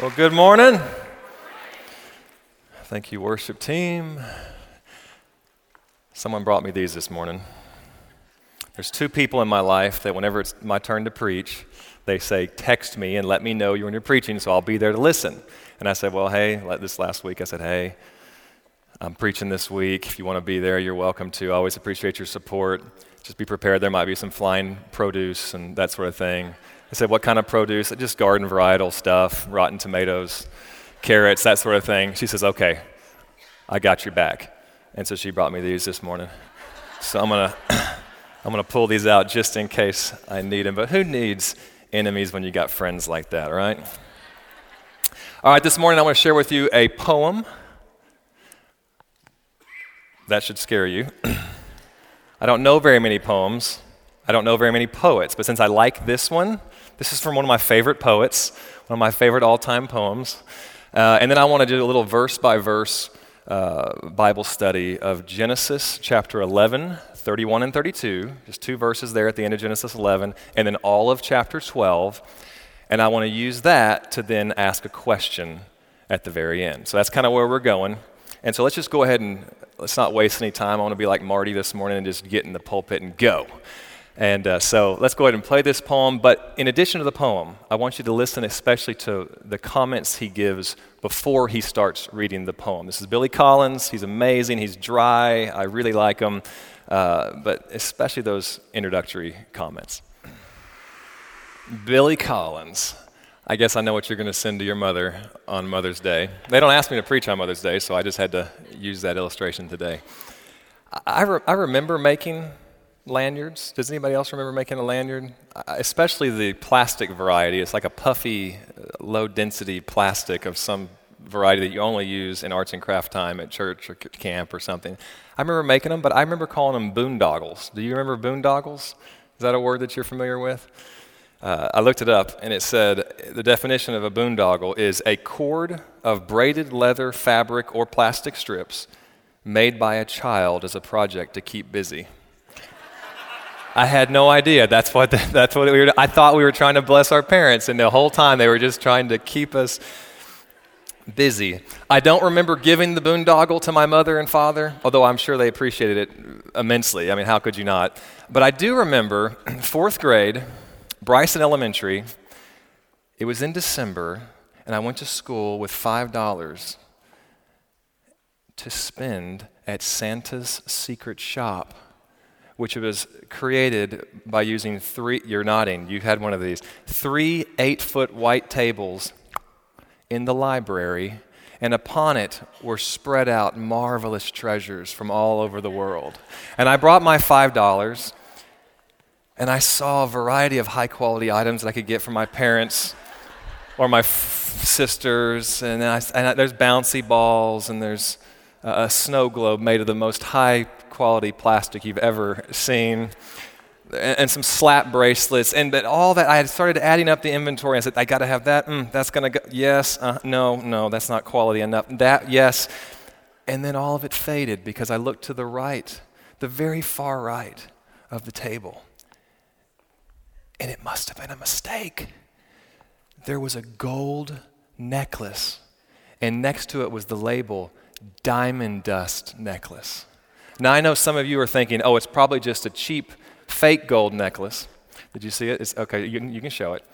Well, good morning. Thank you, worship team. Someone brought me these this morning. There's two people in my life that whenever it's my turn to preach, they say, Text me and let me know you're when you're preaching, so I'll be there to listen. And I said, Well, hey, like this last week, I said, Hey, I'm preaching this week. If you want to be there, you're welcome to. I always appreciate your support. Just be prepared. There might be some flying produce and that sort of thing. I said, What kind of produce? Just garden varietal stuff, rotten tomatoes, carrots, that sort of thing. She says, Okay, I got your back. And so she brought me these this morning. So I'm going to. I'm going to pull these out just in case I need them. But who needs enemies when you got friends like that, right? All right, this morning I want to share with you a poem. That should scare you. I don't know very many poems. I don't know very many poets, but since I like this one, this is from one of my favorite poets, one of my favorite all time poems. Uh, and then I want to do a little verse by verse Bible study of Genesis chapter 11, 31 and 32, just two verses there at the end of Genesis 11, and then all of chapter 12. And I want to use that to then ask a question at the very end. So that's kind of where we're going. And so let's just go ahead and let's not waste any time. I want to be like Marty this morning and just get in the pulpit and go. And uh, so let's go ahead and play this poem. But in addition to the poem, I want you to listen especially to the comments he gives before he starts reading the poem. This is Billy Collins. He's amazing. He's dry. I really like him. Uh, but especially those introductory comments. Billy Collins. I guess I know what you're going to send to your mother on Mother's Day. They don't ask me to preach on Mother's Day, so I just had to use that illustration today. I, re- I remember making lanyards. Does anybody else remember making a lanyard? Especially the plastic variety. It's like a puffy, uh, low density plastic of some variety that you only use in arts and craft time at church or camp or something. I remember making them, but I remember calling them boondoggles. Do you remember boondoggles? Is that a word that you're familiar with? Uh, I looked it up and it said the definition of a boondoggle is a cord of braided leather, fabric, or plastic strips made by a child as a project to keep busy. I had no idea. That's what, the, that's what we were, I thought we were trying to bless our parents, and the whole time they were just trying to keep us busy. I don't remember giving the boondoggle to my mother and father, although I'm sure they appreciated it immensely. I mean, how could you not? But I do remember fourth grade, Bryson Elementary. It was in December, and I went to school with $5 to spend at Santa's secret shop which was created by using three, you're nodding, you had one of these, three eight foot white tables in the library, and upon it were spread out marvelous treasures from all over the world. And I brought my $5, and I saw a variety of high quality items that I could get from my parents or my f- sisters, and, I, and I, there's bouncy balls, and there's a snow globe made of the most high quality plastic you've ever seen, and, some slap bracelets, and but all that. I had started adding up the inventory. I said, I got to have that. Mm, that's gonna go. Yes. Uh, no. No. That's not quality enough. That. Yes. And then all of it faded because I looked to the right, the very far right of the table, and it must have been a mistake. There was a gold necklace, and next to it was the label diamond dust necklace. Now, I know some of you are thinking, oh, it's probably just a cheap fake gold necklace. Did you see it? It's, okay, you you can show it.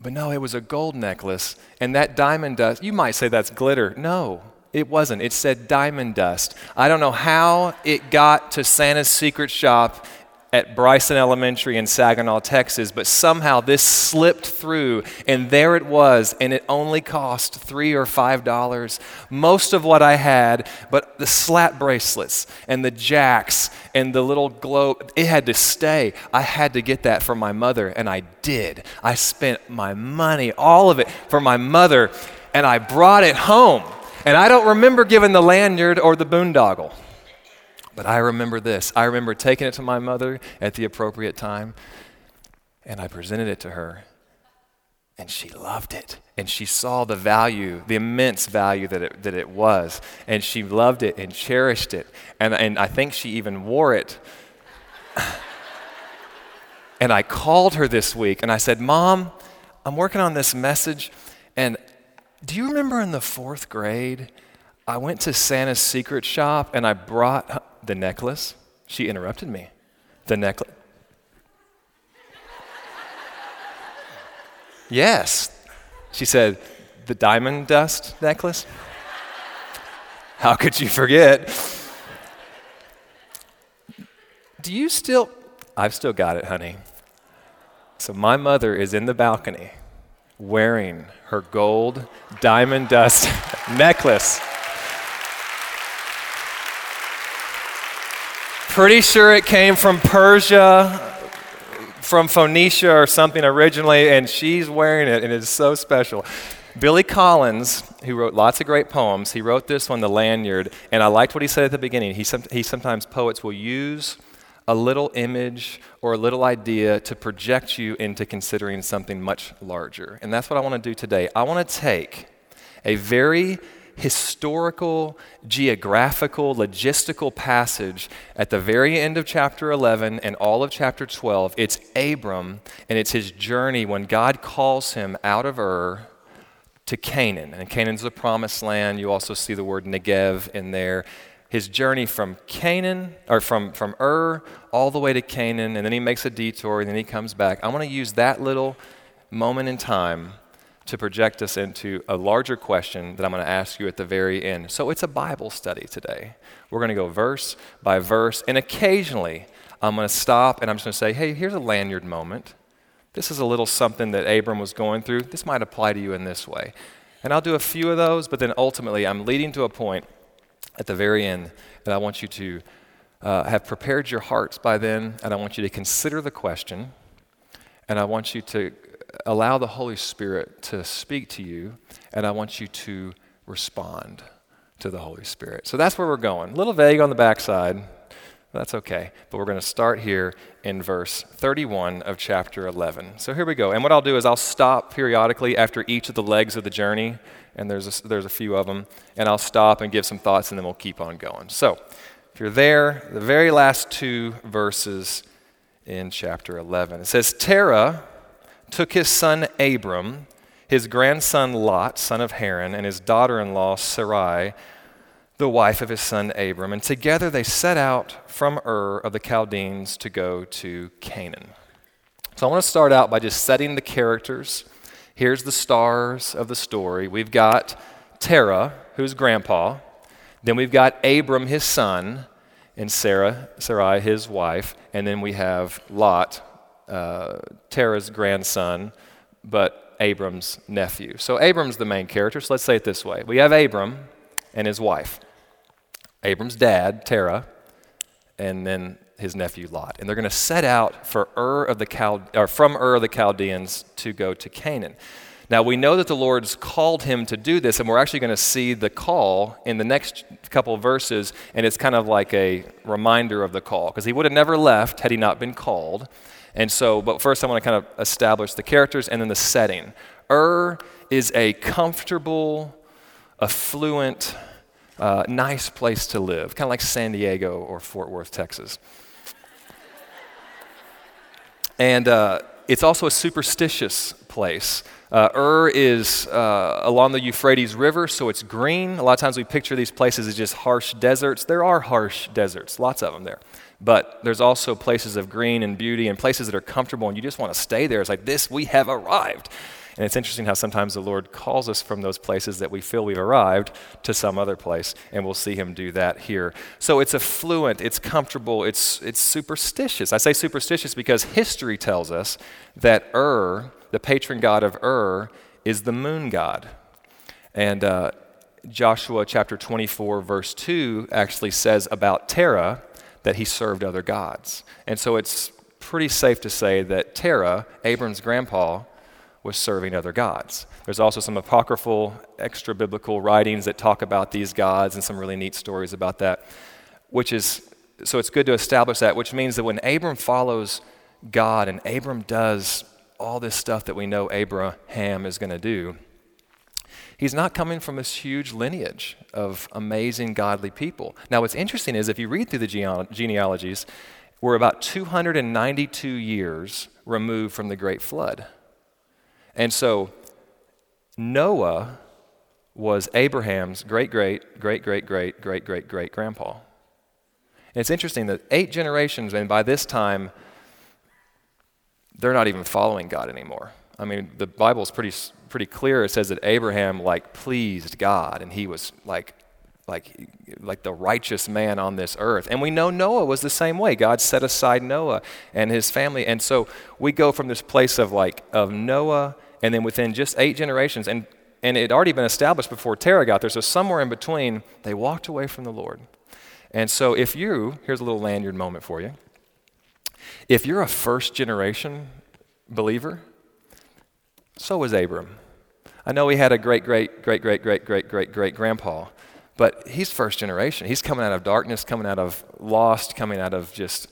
But no, it was a gold necklace, and that diamond dust, you might say that's glitter. No, it wasn't. It said diamond dust. I don't know how it got to Santa's secret shop at Bryson Elementary in Saginaw, Texas, but somehow this slipped through, and there it was, and it only cost three or five dollars. Most of what I had, but the slap bracelets and the jacks and the little globe, it had to stay. I had to get that for my mother, and I did. I spent my money, all of it, for my mother, and I brought it home. And I don't remember giving the lanyard or the boondoggle. But I remember this. I remember taking it to my mother at the appropriate time, and I presented it to her. And she loved it. And she saw the value, the immense value that it, that it was. And she loved it and cherished it. And, and I think she even wore it. and I called her this week and I said, Mom, I'm working on this message, and Do you remember in the fourth grade, I went to Santa's secret shop and I brought the necklace? She interrupted me. The necklace. yes. She said, The diamond dust necklace? How could you forget? Do you still? I've still got it, honey. So my mother is in the balcony wearing her gold diamond dust necklace. Pretty sure it came from Persia, from Phoenicia or something originally, and she's wearing it, and it's so special. Billy Collins, who wrote lots of great poems, he wrote this one, The Lanyard, and I liked what he said at the beginning. He, he sometimes, poets will use a little image or a little idea to project you into considering something much larger. And that's what I want to do today. I want to take a very historical, geographical, logistical passage at the very end of chapter 11 and all of chapter 12. It's Abram, and it's his journey when God calls him out of Ur to Canaan. And Canaan's the promised land. You also see the word Negev in there his journey from Canaan, or from, from Ur all the way to Canaan, and then he makes a detour, and then he comes back. I want to use that little moment in time to project us into a larger question that I'm going to ask you at the very end. So it's a Bible study today. We're going to go verse by verse, and occasionally I'm going to stop and I'm just going to say, hey, here's a lanyard moment. This is a little something that Abram was going through. This might apply to you in this way. And I'll do a few of those, but then ultimately I'm leading to a point at the very end that I want you to uh, have prepared your hearts by then, and I want you to consider the question, and I want you to allow the Holy Spirit to speak to you, and I want you to respond to the Holy Spirit. So that's where we're going. A little vague on the backside. That's okay. But we're going to start here in verse 31 of chapter 11. So here we go. And what I'll do is I'll stop periodically after each of the legs of the journey and there's a, there's a few of them, and I'll stop and give some thoughts, and then we'll keep on going. So, if you're there, the very last two verses in chapter 11, it says, Terah took his son Abram, his grandson Lot, son of Haran, and his daughter in law Sarai, the wife of his son Abram, and together they set out from Ur of the Chaldeans to go to Canaan. So I want to start out by just setting the characters Here's the stars of the story. We've got Terah, who's grandpa. Then we've got Abram, his son, and Sarah, Sarai, his wife. And then we have Lot, uh, Terah's grandson, but Abram's nephew. So Abram's the main character. So let's say it this way we have Abram and his wife, Abram's dad, Terah, and then his nephew Lot. And they're going to set out for Ur of the Chal- or from Ur of the Chaldeans to go to Canaan. Now, we know that the Lord's called him to do this, and we're actually going to see the call in the next couple verses, and it's kind of like a reminder of the call, because he would have never left had he not been called. And so, but first, I want to kind of establish the characters and then the setting. Ur is a comfortable, affluent, uh, nice place to live, kind of like San Diego or Fort Worth, Texas. And uh, it's also a superstitious place. Uh, Ur is uh, along the Euphrates River, so it's green. A lot of times we picture these places as just harsh deserts. There are harsh deserts, lots of them there. But there's also places of green and beauty and places that are comfortable, and you just want to stay there. It's like, this, we have arrived. And it's interesting how sometimes the Lord calls us from those places that we feel we've arrived to some other place, and we'll see Him do that here. So it's affluent, it's comfortable, it's, it's superstitious. I say superstitious because history tells us that Ur, the patron god of Ur, is the moon god. And uh, Joshua chapter 24, verse 2 actually says about Terah that he served other gods. And so it's pretty safe to say that Terah, Abram's grandpa, was serving other gods. There's also some apocryphal, extra biblical writings that talk about these gods and some really neat stories about that, which is, so it's good to establish that, which means that when Abram follows God and Abram does all this stuff that we know Abraham is going to do, he's not coming from this huge lineage of amazing godly people. Now, what's interesting is if you read through the genealogies, we're about 292 years removed from the great flood. And so Noah was Abraham's great, great, great, great, great, great, great, great grandpa. And it's interesting that eight generations, and by this time, they're not even following God anymore. I mean, the Bible's pretty, pretty clear. It says that Abraham, like, pleased God, and he was, like, like, like the righteous man on this earth. And we know Noah was the same way. God set aside Noah and his family. And so we go from this place of, like, of Noah, and then within just eight generations, and, and it had already been established before Terah got there, so somewhere in between, they walked away from the Lord. And so if you, here's a little lanyard moment for you. If you're a first generation believer, so was Abram. I know he had a great, great, great, great, great, great, great, great grandpa, but he's first generation. He's coming out of darkness, coming out of lost, coming out of just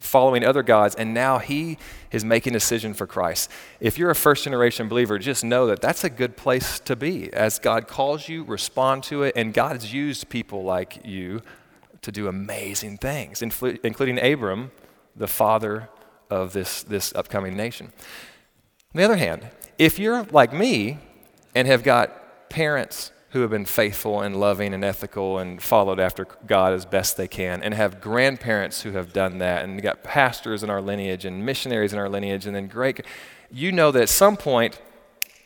following other gods, and now he is making a decision for Christ. If you're a first generation believer, just know that that's a good place to be. As God calls you, respond to it, and God has used people like you to do amazing things, including Abram, the father of this, this upcoming nation. On the other hand, if you're like me and have got parents who have been faithful and loving and ethical and followed after God as best they can, and have grandparents who have done that, and got pastors in our lineage and missionaries in our lineage, and then great, you know that at some point,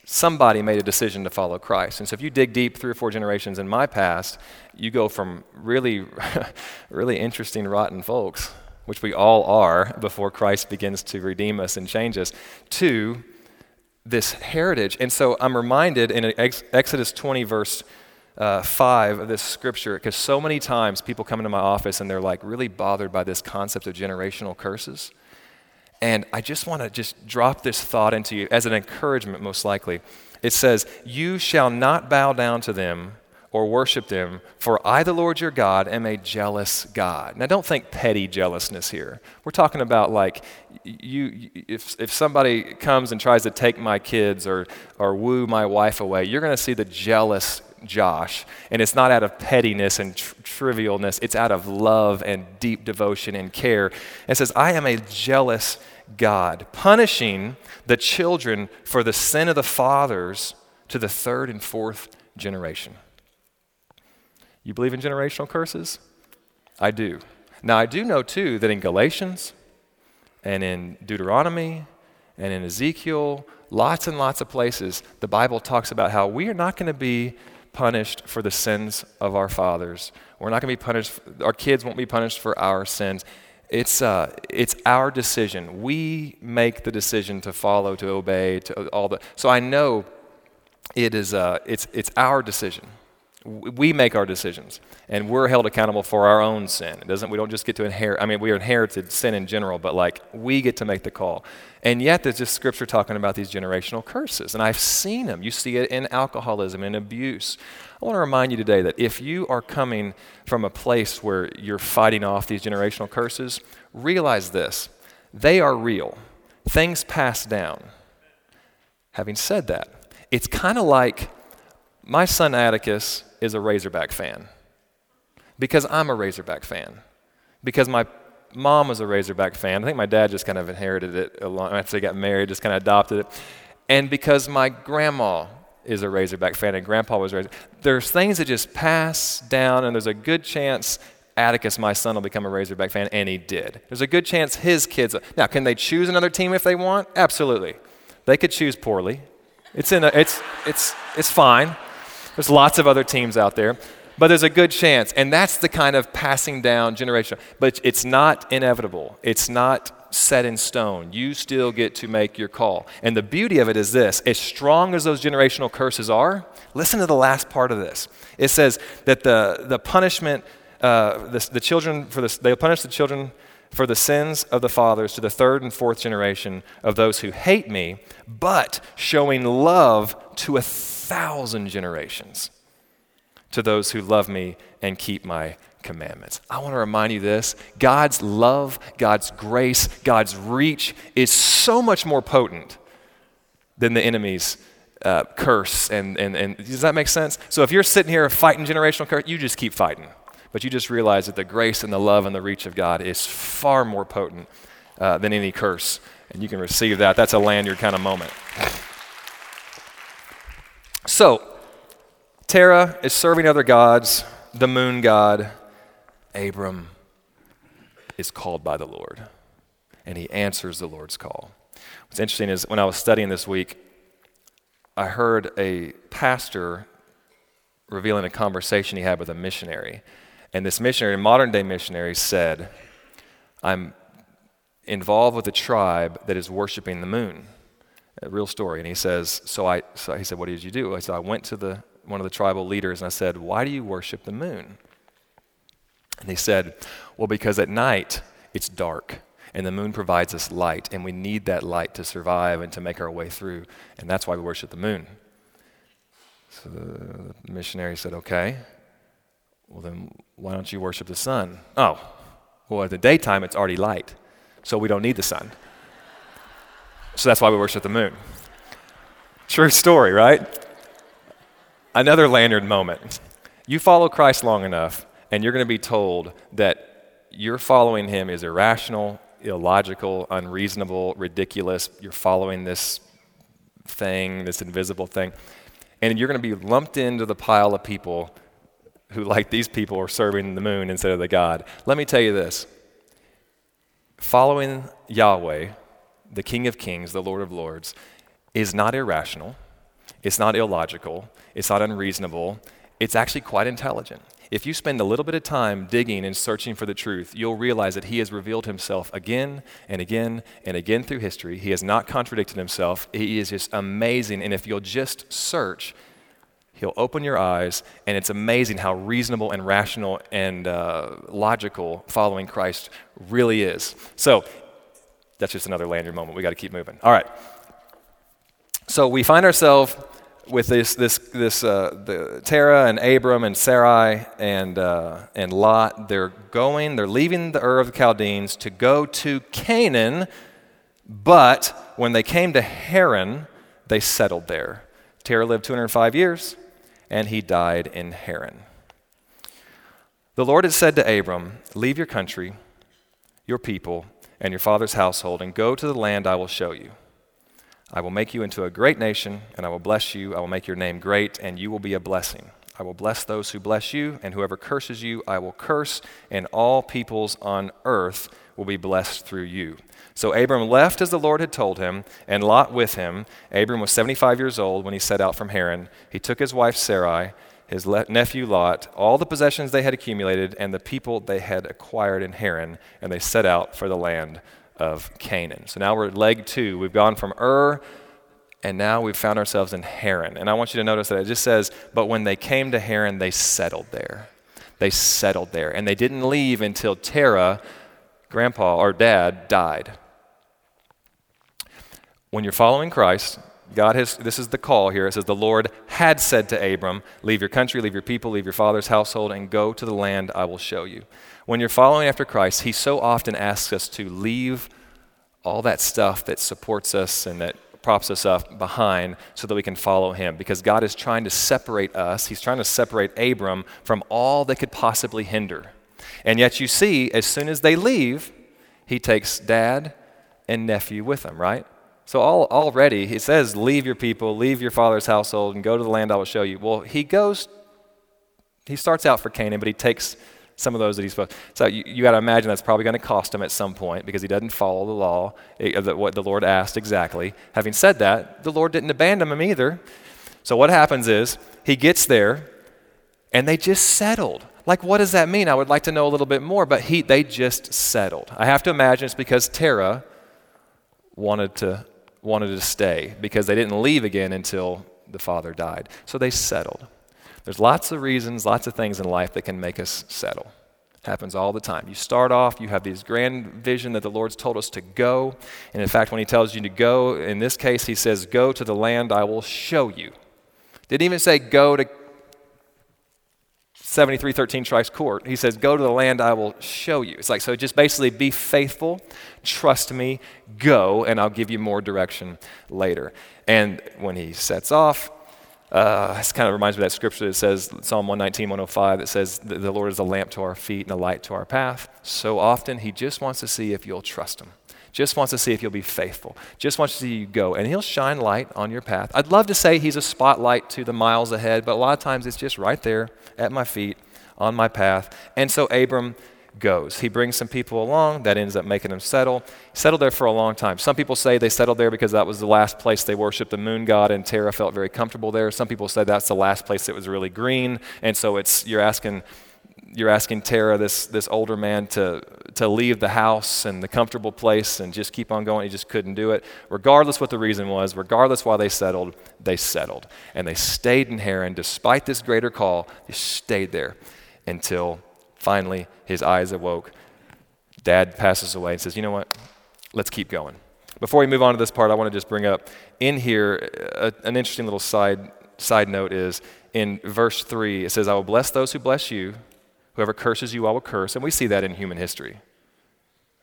somebody made a decision to follow Christ. And so if you dig deep three or four generations in my past, you go from really, really interesting, rotten folks, which we all are before Christ begins to redeem us and change us, to this heritage. And so I'm reminded in Exodus 20, verse uh, 5 of this scripture, because so many times people come into my office and they're like really bothered by this concept of generational curses. And I just want to just drop this thought into you as an encouragement, most likely. It says, You shall not bow down to them or worship them, for I, the Lord your God, am a jealous God. Now, don't think petty jealousness here. We're talking about like, you, if, if somebody comes and tries to take my kids or, or woo my wife away, you're going to see the jealous Josh. And it's not out of pettiness and tr- trivialness, it's out of love and deep devotion and care. It says, I am a jealous God, punishing the children for the sin of the fathers to the third and fourth generation. You believe in generational curses? I do. Now, I do know too that in Galatians and in Deuteronomy and in Ezekiel, lots and lots of places, the Bible talks about how we are not going to be punished for the sins of our fathers. We're not going to be punished, our kids won't be punished for our sins. It's, uh, it's our decision. We make the decision to follow, to obey, to all the. So I know it is, uh, it's, it's our decision. We make our decisions, and we're held accountable for our own sin. It doesn't. We don't just get to inherit. I mean, we are inherited sin in general, but like we get to make the call. And yet, there's just scripture talking about these generational curses, and I've seen them. You see it in alcoholism and abuse. I want to remind you today that if you are coming from a place where you're fighting off these generational curses, realize this: they are real. Things pass down. Having said that, it's kind of like my son Atticus is a Razorback fan because I'm a Razorback fan. Because my mom was a Razorback fan. I think my dad just kind of inherited it along, after they got married, just kind of adopted it. And because my grandma is a Razorback fan and grandpa was Razorback. There's things that just pass down, and there's a good chance Atticus, my son, will become a Razorback fan, and he did. There's a good chance his kids. Now, can they choose another team if they want? Absolutely. They could choose poorly. It's in a, it's it's it's fine. There's lots of other teams out there, but there's a good chance. And that's the kind of passing down generation. But it's not inevitable, it's not set in stone. You still get to make your call. And the beauty of it is this as strong as those generational curses are, listen to the last part of this. It says that the, the punishment, uh, the, the children, for the, they'll punish the children for the sins of the fathers to the third and fourth generation of those who hate me, but showing love to a thousand generations to those who love me and keep my commandments. I want to remind you this God's love, God's grace, God's reach is so much more potent than the enemy's uh, curse. And, and, and does that make sense? So if you're sitting here fighting generational curse, you just keep fighting. But you just realize that the grace and the love and the reach of God is far more potent uh, than any curse. And you can receive that. That's a lanyard kind of moment. So, Terah is serving other gods, the moon god. Abram is called by the Lord, and he answers the Lord's call. What's interesting is when I was studying this week, I heard a pastor revealing a conversation he had with a missionary. And this missionary, modern day missionary, said, I'm involved with a tribe that is worshiping the moon. A real story. And he says, So I so he said, What did you do? I said, I went to the one of the tribal leaders and I said, Why do you worship the moon? And he said, Well, because at night it's dark and the moon provides us light, and we need that light to survive and to make our way through. And that's why we worship the moon. So the missionary said, Okay, well, then why don't you worship the sun? Oh, well, at the daytime it's already light, so we don't need the sun. So that's why we worship the moon. True story, right? Another lanyard moment. You follow Christ long enough, and you're going to be told that you're following him is irrational, illogical, unreasonable, ridiculous. You're following this thing, this invisible thing. And you're going to be lumped into the pile of people who, like these people, are serving the moon instead of the God. Let me tell you this following Yahweh, the King of Kings, the Lord of Lords, is not irrational, it's not illogical, it's not unreasonable, it's actually quite intelligent. If you spend a little bit of time digging and searching for the truth, you'll realize that He has revealed Himself again and again and again through history. He has not contradicted Himself. He is just amazing. And if you'll just search, He'll open your eyes, and it's amazing how reasonable and rational and uh, logical following Christ really is. So, that's just another lanyard moment. We got to keep moving. All right. So, we find ourselves with this, this, this uh, the Terah and Abram and Sarai and, uh, and Lot, they're going, they're leaving the Ur of the Chaldeans to go to Canaan, but when they came to Haran, they settled there. Terah lived 205 years, and he died in Haran. The Lord had said to Abram, Leave your country, your people, and your father's household, and go to the land I will show you. I will make you into a great nation, and I will bless you. I will make your name great, and you will be a blessing. I will bless those who bless you, and whoever curses you, I will curse, and all peoples on earth will be blessed through you. So Abram left as the Lord had told him, and Lot with him. Abram was 75 years old when he set out from Haran. He took his wife Sarai, his le- nephew Lot, all the possessions they had accumulated, and the people they had acquired in Haran, and they set out for the land of Canaan. So now we're at leg two. We've gone from Ur, and now we've found ourselves in Haran. And I want you to notice that it just says, but when they came to Haran, they settled there. They settled there. And they didn't leave until Terah, grandpa or dad, died. When you're following Christ, God has, this is the call here. It says, The Lord had said to Abram, Leave your country, leave your people, leave your father's household, and go to the land I will show you. When you're following after Christ, He so often asks us to leave all that stuff that supports us and that props us up behind so that we can follow Him. Because God is trying to separate us, He's trying to separate Abram from all that could possibly hinder. And yet, you see, as soon as they leave, He takes dad and nephew with him, right? So all, already, he says, Leave your people, leave your father's household, and go to the land I will show you. Well, he goes, he starts out for Canaan, but he takes some of those that he's supposed. So you, you got to imagine that's probably going to cost him at some point because he doesn't follow the law, eh, what the Lord asked exactly. Having said that, the Lord didn't abandon him either. So what happens is he gets there, and they just settled. Like, what does that mean? I would like to know a little bit more, but he, they just settled. I have to imagine it's because Terah wanted to, wanted to stay because they didn't leave again until the father died. So they settled. There's lots of reasons, lots of things in life that can make us settle. Happens all the time. You start off, you have this grand vision that the Lord's told us to go. And in fact, when He tells you to go, in this case, He says, Go to the land I will show you. Didn't even say go to 7313 Trice Court. He says, Go to the land I will show you. It's like, so just basically be faithful, trust me, go, and I'll give you more direction later. And when he sets off, uh, this kind of reminds me of that scripture that says, Psalm 119, 105, that says, The Lord is a lamp to our feet and a light to our path. So often, He just wants to see if you'll trust Him. Just wants to see if you'll be faithful, just wants to see you go, and He'll shine light on your path. I'd love to say He's a spotlight to the miles ahead, but a lot of times it's just right there at my feet on my path. And so Abram goes. He brings some people along. That ends up making him settle. Settled there for a long time. Some people say they settled there because that was the last place they worshiped the moon god, and Terah felt very comfortable there. Some people say that's the last place that was really green, and so it's you're asking you're asking Terah, this, this older man, to, to leave the house and the comfortable place and just keep on going. He just couldn't do it. Regardless what the reason was, regardless why they settled, they settled. And they stayed in Haran despite this greater call. They stayed there until finally his eyes awoke. Dad passes away and says, You know what? Let's keep going. Before we move on to this part, I want to just bring up in here uh, a, an interesting little side, side note is in verse 3, it says, I will bless those who bless you. Whoever curses you, I will curse. And we see that in human history,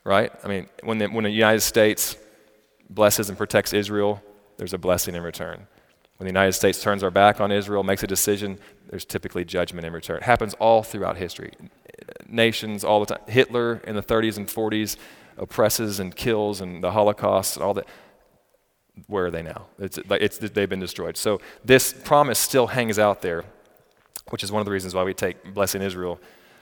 right? I mean, when the, when the United States blesses and protects Israel, there's a blessing in return. When the United States turns our back on Israel, makes a decision, there's typically judgment in return. It happens all throughout history. Nations all the time. Hitler in the 30s and 40s oppresses and kills, and the Holocaust, and all that. Where are they now? It's, it's, they've been destroyed. So this promise still hangs out there, which is one of the reasons why we take blessing Israel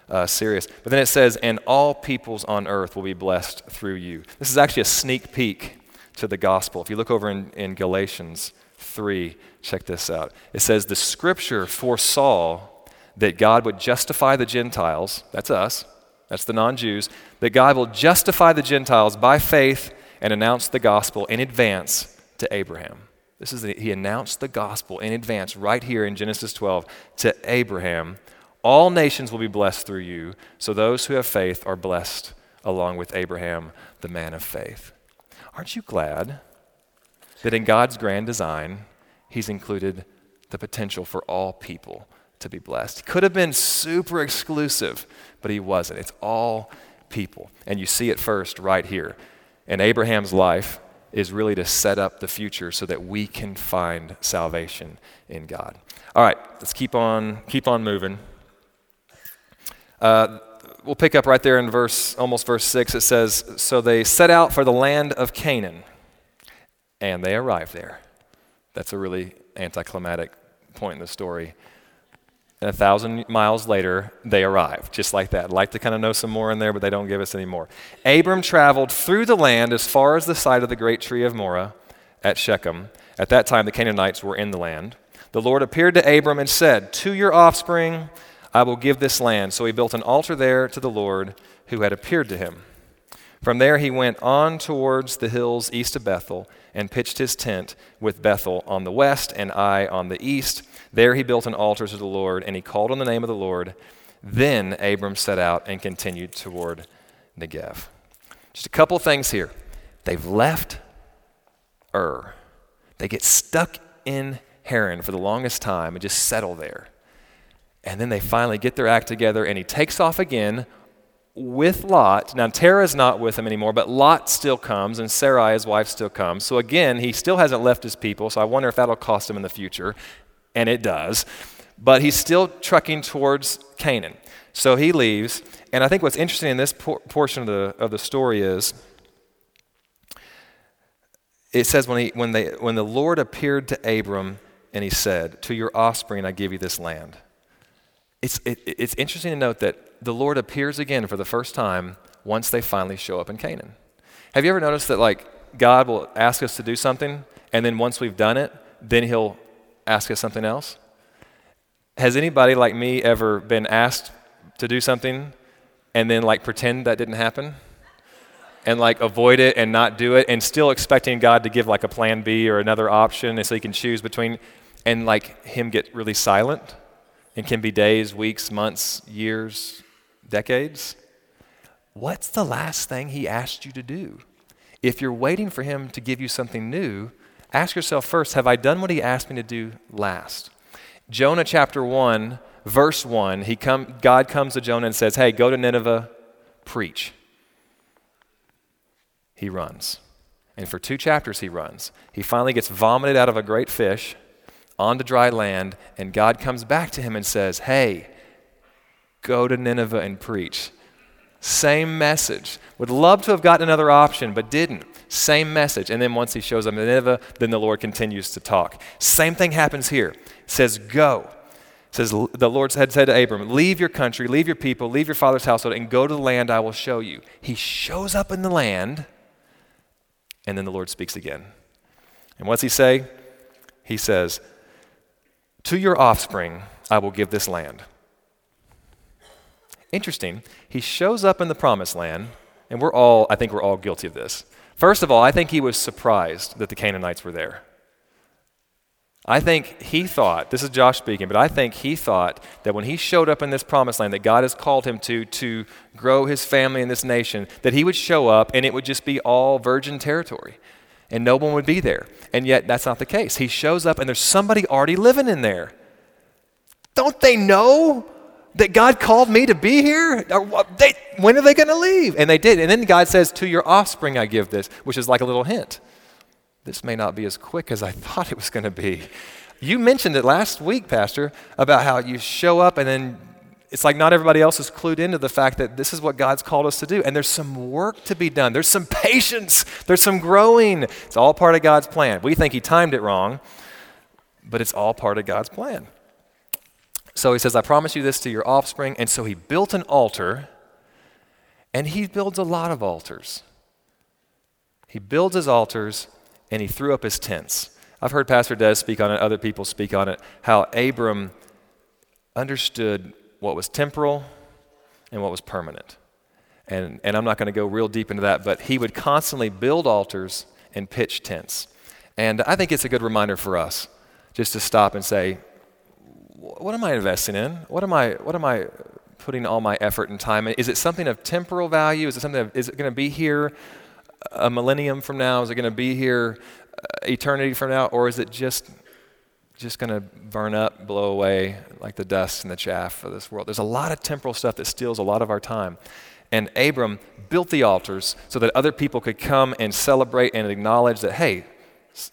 uh, serious. But then it says, and all peoples on earth will be blessed through you. This is actually a sneak peek to the gospel. If you look over in, in Galatians 3, check this out. It says, The scripture foresaw that God would justify the Gentiles, that's us, that's the non Jews, that God will justify the Gentiles by faith and announce the gospel in advance to Abraham. This is the, he announced the gospel in advance right here in Genesis 12 to Abraham. All nations will be blessed through you, so those who have faith are blessed along with Abraham, the man of faith. Aren't you glad that in God's grand design, He's included the potential for all people to be blessed. He could have been super exclusive, but He wasn't. It's all people. And you see it first right here. And Abraham's life is really to set up the future so that we can find salvation in God. All right, let's keep on keep on moving. Uh, we'll pick up right there in verse almost verse six. It says, "So they set out for the land of Canaan." And they arrived there. That's a really anticlimactic point in the story. And a thousand miles later, they arrive, just like that. I'd like to kind of know some more in there, but they don't give us any more. Abram traveled through the land as far as the site of the great tree of Moreh at Shechem. At that time, the Canaanites were in the land. The Lord appeared to Abram and said, To your offspring I will give this land. So he built an altar there to the Lord who had appeared to him. From there, he went on towards the hills east of Bethel and pitched his tent with Bethel on the west and Ai on the east. There he built an altar to the Lord, and he called on the name of the Lord. Then Abram set out and continued toward Negev. Just a couple things here. They've left Ur. They get stuck in Haran for the longest time and just settle there. And then they finally get their act together, and he takes off again with Lot. Now, Terah's not with him anymore, but Lot still comes, and Sarai, his wife, still comes. So, again, he still hasn't left his people, so I wonder if that'll cost him in the future. And it does. But he's still trucking towards Canaan. So he leaves. And I think what's interesting in this por- portion of the, of the story is it says when, he, when, they, when the Lord appeared to Abram and he said, To your offspring I give you this land. It's, it, it's interesting to note that the Lord appears again for the first time once they finally show up in Canaan. Have you ever noticed that, like, God will ask us to do something, and then once we've done it, then He'll ask us something else? Has anybody like me ever been asked to do something and then, like, pretend that didn't happen? And, like, avoid it and not do it, and still expecting God to give, like, a plan B or another option, and so you can choose between, and, like, Him get really silent? It can be days, weeks, months, years, decades. What's the last thing he asked you to do? If you're waiting for him to give you something new, ask yourself first Have I done what he asked me to do last? Jonah chapter 1, verse 1, he come, God comes to Jonah and says, Hey, go to Nineveh, preach. He runs. And for two chapters, he runs. He finally gets vomited out of a great fish onto dry land, and God comes back to him and says, Hey, go to Nineveh and preach. Same message. Would love to have gotten another option, but didn't. Same message. And then once he shows up in Nineveh, then the Lord continues to talk. Same thing happens here. It says, Go. It says, The Lord had said to Abram, Leave your country, leave your people, leave your father's household, and go to the land I will show you. He shows up in the land, and then the Lord speaks again. And what's he say? He says, To your offspring I will give this land. Interesting. He shows up in the promised land, and we're all, I think we're all guilty of this. First of all, I think he was surprised that the Canaanites were there. I think he thought, this is Josh speaking, but I think he thought that when he showed up in this promised land that God has called him to, to grow his family in this nation, that he would show up and it would just be all virgin territory and no one would be there. And yet, that's not the case. He shows up and there's somebody already living in there. Don't they know that God called me to be here? Uh, they, when are they going to leave? And they did. And then God says, To your offspring I give this, which is like a little hint. This may not be as quick as I thought it was going to be. You mentioned it last week, Pastor, about how you show up and then it's like not everybody else is clued into the fact that this is what God's called us to do. And there's some work to be done. There's some patience. There's some growing. It's all part of God's plan. We think He timed it wrong, but it's all part of God's plan. So He says, I promise you this to your offspring. And so He built an altar, and He builds a lot of altars. He builds His altars, and He threw up His tents. I've heard Pastor Des speak on it, other people speak on it, how Abram understood what was temporal and what was permanent. And, and I'm not going to go real deep into that, but he would constantly build altars and pitch tents. And I think it's a good reminder for us just to stop and say, what am I investing in? What am I, what am I putting all my effort and time in? Is it something of temporal value? Is it something of, is it going to be here a millennium from now? Is it going to be here uh, eternity from now? Or is it just just going to burn up, blow away like the dust and the chaff of this world. There's a lot of temporal stuff that steals a lot of our time. And Abram built the altars so that other people could come and celebrate and acknowledge that, hey,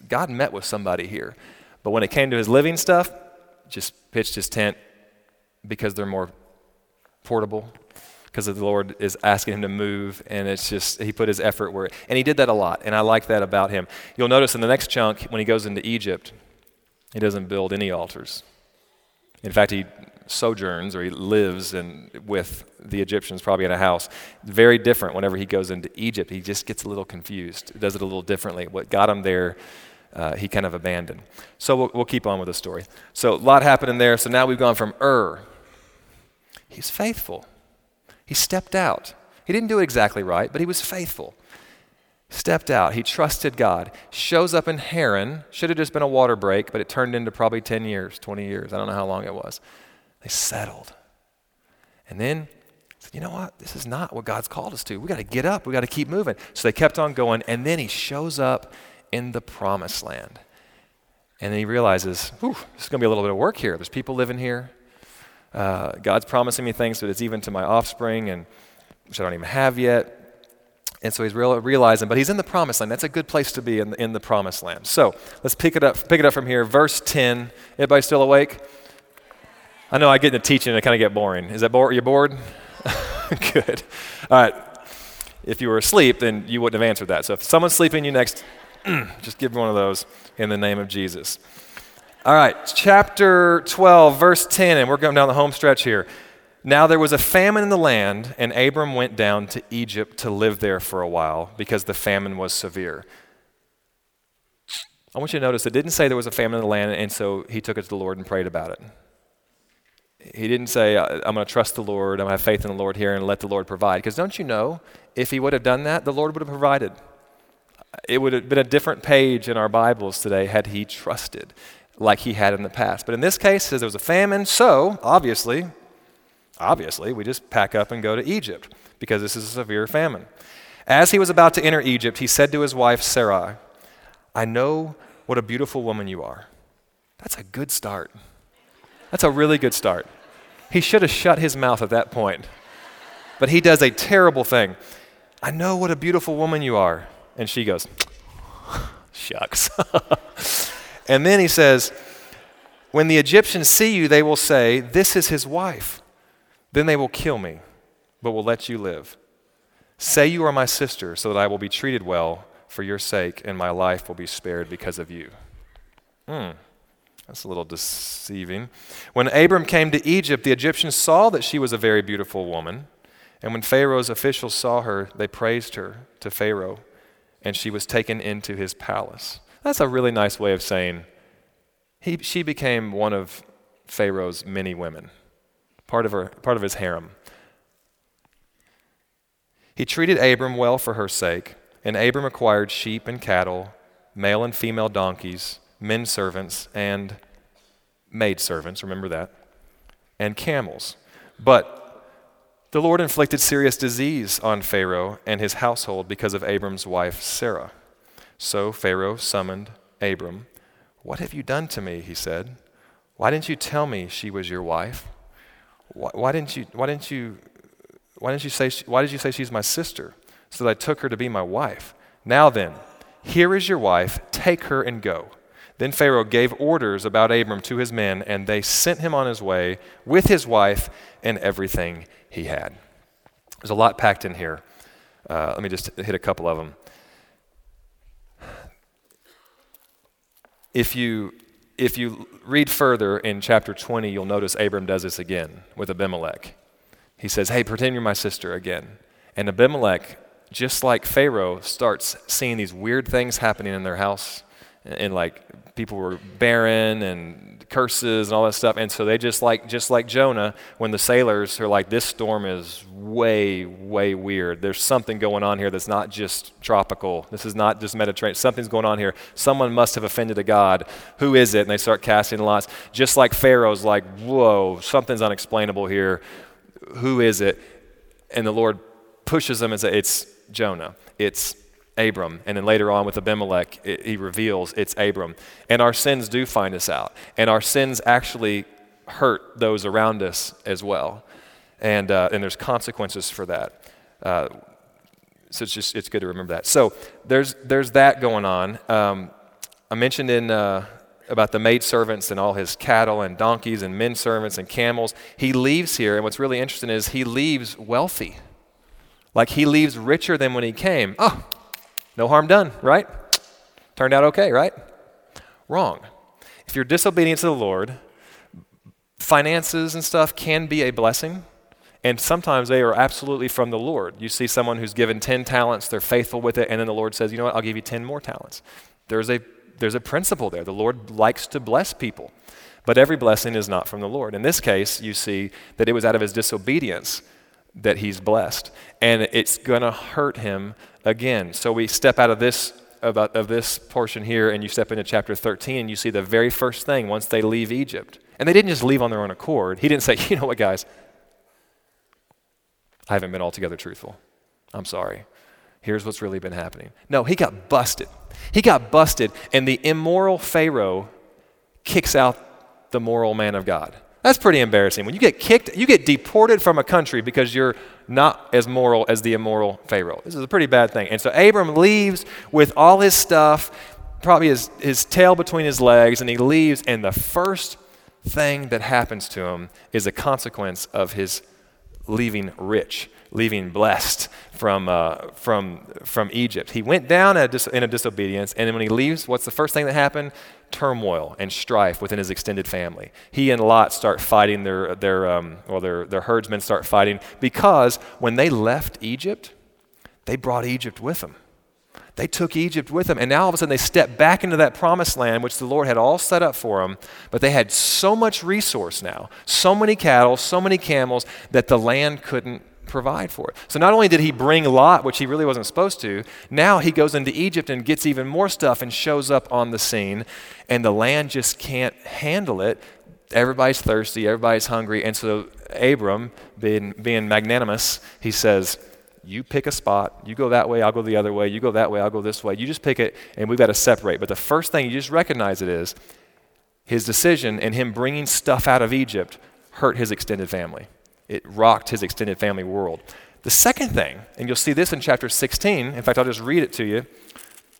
God met with somebody here. But when it came to his living stuff, just pitched his tent because they're more portable, because the Lord is asking him to move, and it's just, he put his effort where, and he did that a lot, and I like that about him. You'll notice in the next chunk, when he goes into Egypt, he doesn't build any altars. In fact, he sojourns or he lives in, with the Egyptians, probably in a house. Very different whenever he goes into Egypt. He just gets a little confused, does it a little differently. What got him there, uh, he kind of abandoned. So we'll, we'll keep on with the story. So a lot happened in there. So now we've gone from Ur. He's faithful. He stepped out. He didn't do it exactly right, but he was faithful stepped out. He trusted God. Shows up in Haran. Should have just been a water break, but it turned into probably 10 years, 20 years. I don't know how long it was. They settled. And then said, you know what? This is not what God's called us to. We got to get up. We got to keep moving. So they kept on going. And then he shows up in the promised land. And then he realizes, whew, this is going to be a little bit of work here. There's people living here. Uh, God's promising me things, but it's even to my offspring, and which I don't even have yet. And so he's real, realizing, but he's in the promised land. That's a good place to be in the, in the promised land. So let's pick it up, pick it up from here. Verse 10. Everybody still awake? I know I get into teaching and I kind of get boring. Is that bored? You bored? good. All right. If you were asleep, then you wouldn't have answered that. So if someone's sleeping you next, just give one of those in the name of Jesus. All right, chapter 12, verse 10, and we're going down the home stretch here. Now there was a famine in the land, and Abram went down to Egypt to live there for a while because the famine was severe. I want you to notice it didn't say there was a famine in the land, and so he took it to the Lord and prayed about it. He didn't say, I'm going to trust the Lord, I'm going to have faith in the Lord here and let the Lord provide. Because don't you know, if he would have done that, the Lord would have provided. It would have been a different page in our Bibles today had he trusted like he had in the past. But in this case, there was a famine, so obviously Obviously, we just pack up and go to Egypt because this is a severe famine. As he was about to enter Egypt, he said to his wife Sarai, I know what a beautiful woman you are. That's a good start. That's a really good start. He should have shut his mouth at that point. But he does a terrible thing. I know what a beautiful woman you are. And she goes, Shucks. and then he says, When the Egyptians see you, they will say, This is his wife. Then they will kill me. but will let you live. Say you are my sister, so that I will be treated well for your sake, and my life will be spared because of you. Hmm. That's a little deceiving. When Abram came to Egypt, the Egyptians saw that she was a very beautiful woman. And when Pharaoh's officials saw her, they praised her to Pharaoh, and she was taken into his palace. That's a really nice way of saying he, she became one of Pharaoh's many women, part of, her, part of his harem. He treated Abram well for her sake, and Abram acquired sheep and cattle, male and female donkeys, men servants, and maid servants, remember that, and camels. But the Lord inflicted serious disease on Pharaoh and his household because of Abram's wife Sarah. So Pharaoh summoned Abram. What have you done to me? He said. Why didn't you tell me she was your wife? Why, why didn't you, why didn't you, why didn't you say, why did you say she's my sister? So that I took her to be my wife. Now then, here is your wife. Take her and go. Then Pharaoh gave orders about Abram to his men, and they sent him on his way with his wife and everything he had. There's a lot packed in here. Uh, let me just hit a couple of them. If you, if you read further in chapter 20, you'll notice Abram does this again with Abimelech. He says, Hey, pretend you're my sister again. And Abimelech, just like Pharaoh, starts seeing these weird things happening in their house and like people were barren and curses and all that stuff. And so they just like just like Jonah, when the sailors are like, this storm is way, way weird. There's something going on here that's not just tropical. This is not just Mediterranean. Something's going on here. Someone must have offended a God. Who is it? And they start casting lots. Just like Pharaoh's like, whoa, something's unexplainable here. Who is it? And the Lord pushes them and says, It's Jonah. It's Abram. And then later on with Abimelech, it, he reveals it's Abram. And our sins do find us out. And our sins actually hurt those around us as well. And, uh, and there's consequences for that. Uh, so it's just it's good to remember that. So there's there's that going on. Um, I mentioned in uh, about the maid servants and all his cattle and donkeys and men servants and camels. He leaves here, and what's really interesting is he leaves wealthy. Like he leaves richer than when he came. Oh, no harm done, right? Turned out okay, right? Wrong. If you're disobedient to the Lord, finances and stuff can be a blessing, and sometimes they are absolutely from the Lord. You see someone who's given 10 talents, they're faithful with it, and then the Lord says, You know what, I'll give you 10 more talents. There's a, there's a principle there. The Lord likes to bless people, but every blessing is not from the Lord. In this case, you see that it was out of his disobedience that he's blessed, and it's going to hurt him again. So we step out of this of, uh, of this portion here and you step into chapter 13 and you see the very first thing once they leave Egypt. And they didn't just leave on their own accord. He didn't say, "You know what, guys? I haven't been altogether truthful. I'm sorry. Here's what's really been happening." No, he got busted. He got busted and the immoral Pharaoh kicks out the moral man of God. That's pretty embarrassing. When you get kicked, you get deported from a country because you're not as moral as the immoral Pharaoh. This is a pretty bad thing. And so Abram leaves with all his stuff, probably his, his tail between his legs, and he leaves, and the first thing that happens to him is a consequence of his leaving rich, leaving blessed from, uh, from, from Egypt. He went down in a, dis- in a disobedience, and when he leaves, what's the first thing that happened? turmoil and strife within his extended family. He and Lot start fighting their, their, um, well, their, their herdsmen start fighting because when they left Egypt, they brought Egypt with them. They took Egypt with them, and now all of a sudden they step back into that promised land, which the Lord had all set up for them. But they had so much resource now, so many cattle, so many camels, that the land couldn't provide for it. So not only did he bring Lot, which he really wasn't supposed to, now he goes into Egypt and gets even more stuff and shows up on the scene, and the land just can't handle it. Everybody's thirsty, everybody's hungry, and so Abram, being, being magnanimous, he says, you pick a spot. You go that way, I'll go the other way. You go that way, I'll go this way. You just pick it, and we've got to separate. But the first thing you just recognize it is his decision and him bringing stuff out of Egypt hurt his extended family. It rocked his extended family world. The second thing, and you'll see this in chapter 16, in fact, I'll just read it to you.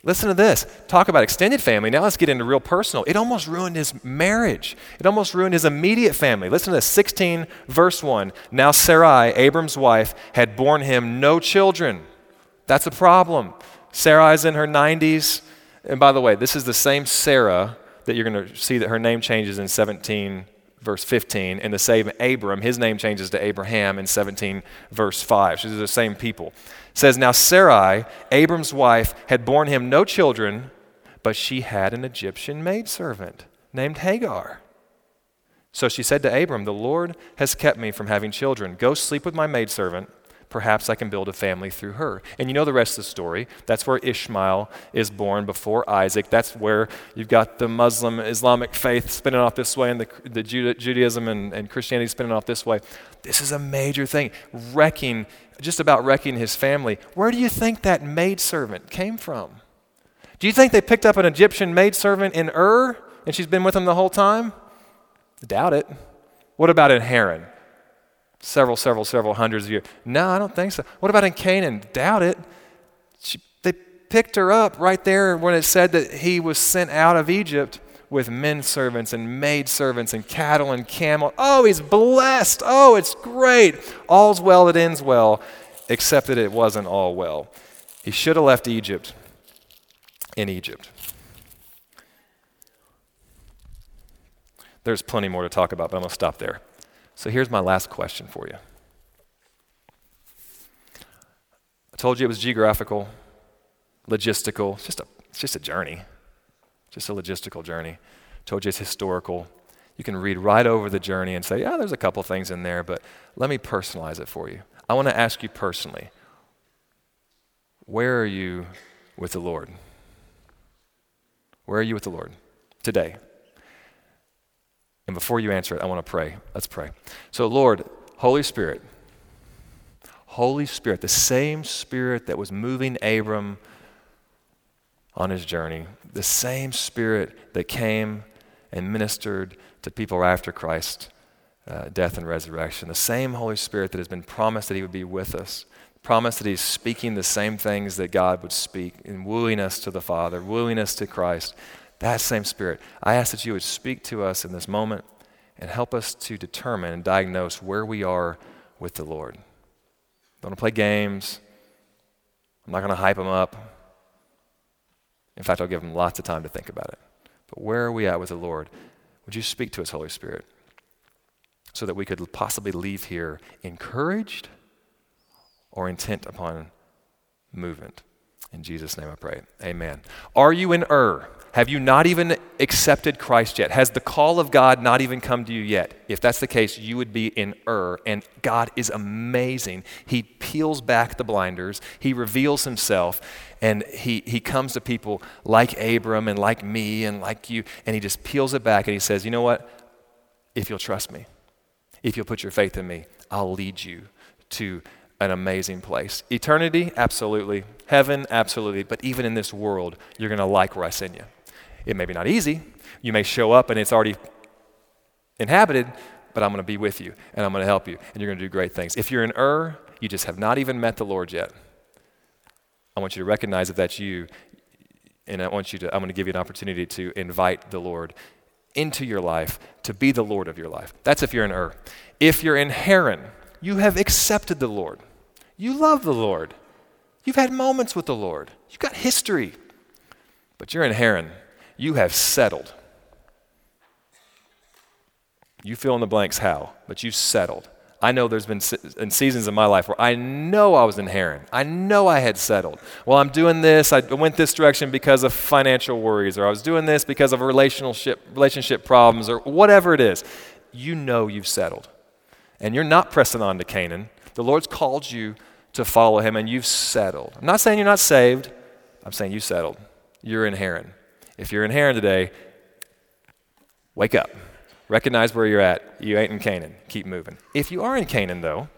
Listen to this. Talk about extended family. Now let's get into real personal. It almost ruined his marriage. It almost ruined his immediate family. Listen to this 16, verse 1. Now Sarai, Abram's wife, had borne him no children. That's a problem. Sarai's in her 90s. And by the way, this is the same Sarah that you're going to see that her name changes in 17, verse 15. And the same Abram, his name changes to Abraham in 17, verse 5. So these are the same people says, Now Sarai, Abram's wife, had borne him no children, but she had an Egyptian maidservant named Hagar. So she said to Abram, The Lord has kept me from having children. Go sleep with my maidservant. Perhaps I can build a family through her. And you know the rest of the story. That's where Ishmael is born before Isaac. That's where you've got the Muslim Islamic faith spinning off this way and the, the Judaism and, and Christianity spinning off this way. This is a major thing. Wrecking just about wrecking his family. Where do you think that maidservant came from? Do you think they picked up an Egyptian maidservant in Ur and she's been with them the whole time? Doubt it. What about in Haran? Several, several, several hundreds of years. No, I don't think so. What about in Canaan? Doubt it. She, they picked her up right there when it said that he was sent out of Egypt with men servants and maid servants and cattle and camel. Oh, he's blessed. Oh, it's great. All's well that ends well, except that it wasn't all well. He should have left Egypt in Egypt. There's plenty more to talk about, but I'm going to stop there. So here's my last question for you. I told you it was geographical, logistical. It's just a, it's just a journey just a logistical journey. Told you it's historical. You can read right over the journey and say, yeah, there's a couple things in there, but let me personalize it for you. I want to ask you personally where are you with the Lord? Where are you with the Lord today? And before you answer it, I want to pray. Let's pray. So, Lord, Holy Spirit, Holy Spirit, the same Spirit that was moving Abram on his journey, the same Spirit that came and ministered to people after Christ's uh, death and resurrection, the same Holy Spirit that has been promised that He would be with us, promised that He's speaking the same things that God would speak in wooing us to the Father, wooing us to Christ. That same Spirit. I ask that you would speak to us in this moment and help us to determine and diagnose where we are with the Lord. Don't want to play games. I'm not going to hype them up. In fact, I'll give them lots of time to think about it. But where are we at with the Lord? Would you speak to us, Holy Spirit, so that we could possibly leave here encouraged or intent upon movement? In Jesus' name I pray. Amen. Are you in Ur? Have you not even accepted Christ yet? Has the call of God not even come to you yet? If that's the case, you would be in Ur. And God is amazing. He peels back the blinders, He reveals Himself, and he, he comes to people like Abram and like me and like you, and He just peels it back and He says, You know what? If you'll trust me, if you'll put your faith in me, I'll lead you to an amazing place. Eternity, absolutely. Heaven, absolutely. But even in this world, you're going to like where I send you. It may be not easy. You may show up and it's already inhabited, but I'm going to be with you and I'm going to help you and you're going to do great things. If you're in Ur, er, you just have not even met the Lord yet. I want you to recognize that that's you, and I want you to. I'm going to give you an opportunity to invite the Lord into your life to be the Lord of your life. That's if you're in Ur. Er. If you're in Haran, you have accepted the Lord. You love the Lord. You've had moments with the Lord. You've got history. But you're in Haran you have settled. You fill in the blanks how, but you've settled. I know there's been in seasons in my life where I know I was in Haran. I know I had settled. Well, I'm doing this. I went this direction because of financial worries, or I was doing this because of relationship relationship problems, or whatever it is. You know you've settled, and you're not pressing on to Canaan. The Lord's called you to follow Him, and you've settled. I'm not saying you're not saved. I'm saying you settled. You're in Haran. If you're in Haran today, wake up. Recognize where you're at. You ain't in Canaan. Keep moving. If you are in Canaan, though,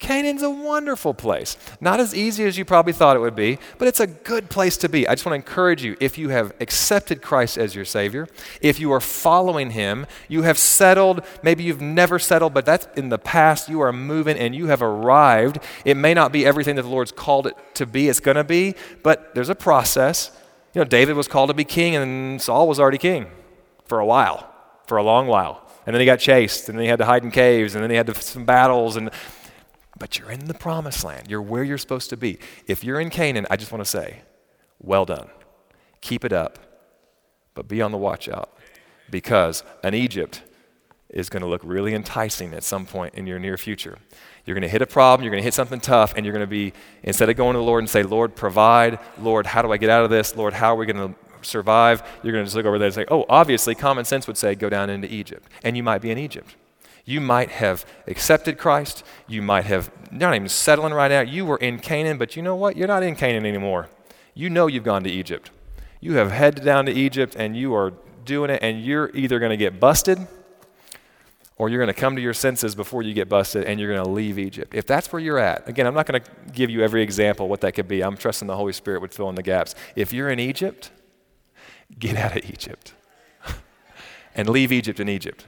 Canaan's a wonderful place. Not as easy as you probably thought it would be, but it's a good place to be. I just want to encourage you if you have accepted Christ as your Savior, if you are following Him, you have settled, maybe you've never settled, but that's in the past, you are moving and you have arrived. It may not be everything that the Lord's called it to be, it's going to be, but there's a process You know, David was called to be king, and Saul was already king for a while, for a long while. And then he got chased, and then he had to hide in caves, and then he had to, some battles. And, but you're in the promised land. You're where you're supposed to be. If you're in Canaan, I just want to say, well done. Keep it up, but be on the watch out because an Egypt is going to look really enticing at some point in your near future. You're going to hit a problem, you're going to hit something tough, and you're going to be, instead of going to the Lord and say, Lord, provide, Lord, how do I get out of this? Lord, how are we going to survive? You're going to just look over there and say, oh, obviously, common sense would say, go down into Egypt. And you might be in Egypt. You might have accepted Christ. You might have not even settling right now. You were in Canaan, but you know what? You're not in Canaan anymore. You know you've gone to Egypt. You have headed down to Egypt and you are doing it, and you're either going to get busted or you're going to come to your senses before you get busted and you're going to leave Egypt. If that's where you're at, again, I'm not going to give you every example what that could be. I'm trusting the Holy Spirit would fill in the gaps. If you're in Egypt, get out of Egypt and leave Egypt in Egypt.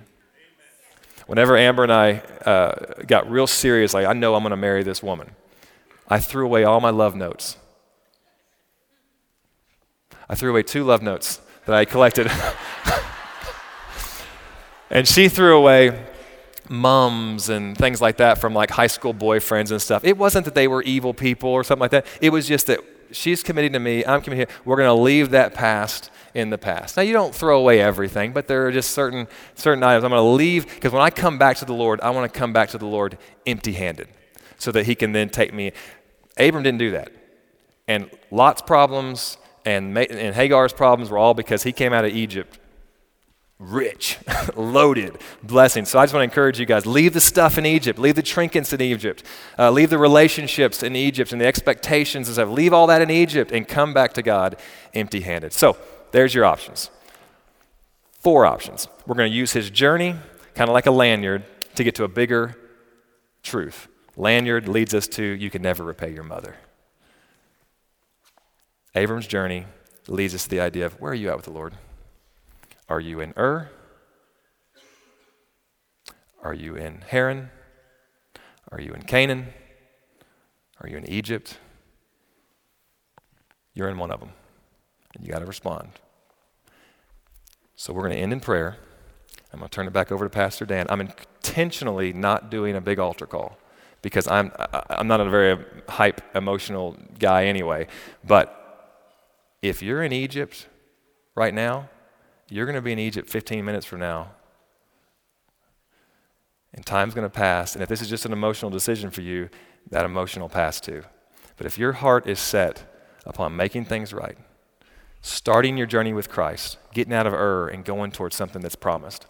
Whenever Amber and I uh, got real serious, like, I know I'm going to marry this woman, I threw away all my love notes. I threw away two love notes that I collected. and she threw away mums and things like that from like high school boyfriends and stuff. It wasn't that they were evil people or something like that. It was just that she's committing to me, I'm committing to We're going to leave that past in the past. Now you don't throw away everything, but there are just certain certain items I'm going to leave because when I come back to the Lord, I want to come back to the Lord empty-handed so that he can then take me. Abram didn't do that. And Lot's problems and, and Hagar's problems were all because he came out of Egypt rich, loaded blessings. So I just want to encourage you guys leave the stuff in Egypt, leave the trinkets in Egypt, uh, leave the relationships in Egypt and the expectations and stuff. Leave all that in Egypt and come back to God empty handed. So there's your options. Four options. We're going to use his journey, kind of like a lanyard, to get to a bigger truth. Lanyard leads us to you can never repay your mother. Abram's journey leads us to the idea of where are you at with the Lord? Are you in Ur? Are you in Haran? Are you in Canaan? Are you in Egypt? You're in one of them. And you got to respond. So we're going to end in prayer. I'm going to turn it back over to Pastor Dan. I'm intentionally not doing a big altar call because I'm, I'm not a very hype, emotional guy anyway. But if you're in Egypt right now, you're going to be in Egypt 15 minutes from now. And time's going to pass. And if this is just an emotional decision for you, that emotion will pass too. But if your heart is set upon making things right, starting your journey with Christ, getting out of Ur and going towards something that's promised,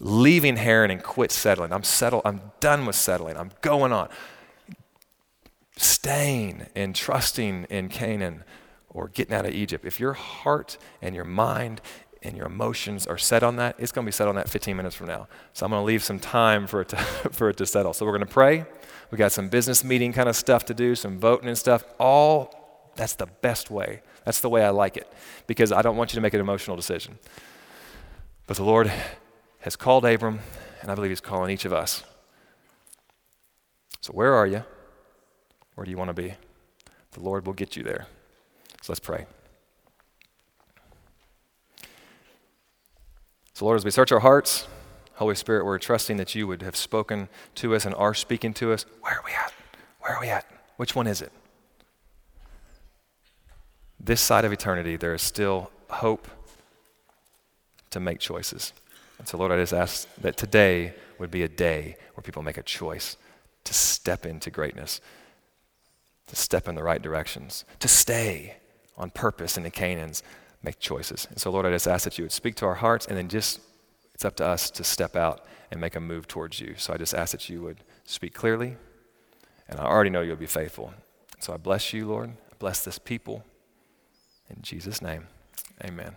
leaving Haran and quit settling. I'm settled. I'm done with settling. I'm going on. Staying and trusting in Canaan or getting out of Egypt, if your heart and your mind and your emotions are set on that, it's going to be set on that 15 minutes from now. So I'm going to leave some time for it to, for it to settle. So we're going to pray. We got some business meeting kind of stuff to do, some voting and stuff. All that's the best way. That's the way I like it because I don't want you to make an emotional decision. But the Lord has called Abram, and I believe He's calling each of us. So where are you? Where do you want to be? The Lord will get you there. So let's pray. So, Lord, as we search our hearts, Holy Spirit, we're trusting that you would have spoken to us and are speaking to us. Where are we at? Where are we at? Which one is it? This side of eternity, there is still hope to make choices. And so, Lord, I just ask that today would be a day where people make a choice to step into greatness, to step in the right directions, to stay on purpose in the Canaans make choices. And so, Lord, I just ask that you would speak to our hearts, and then just it's up to us to step out and make a move towards you. So I just ask that you would speak clearly, and I already know you'll be faithful. So I bless you, Lord. I bless this people. In Jesus' name, amen.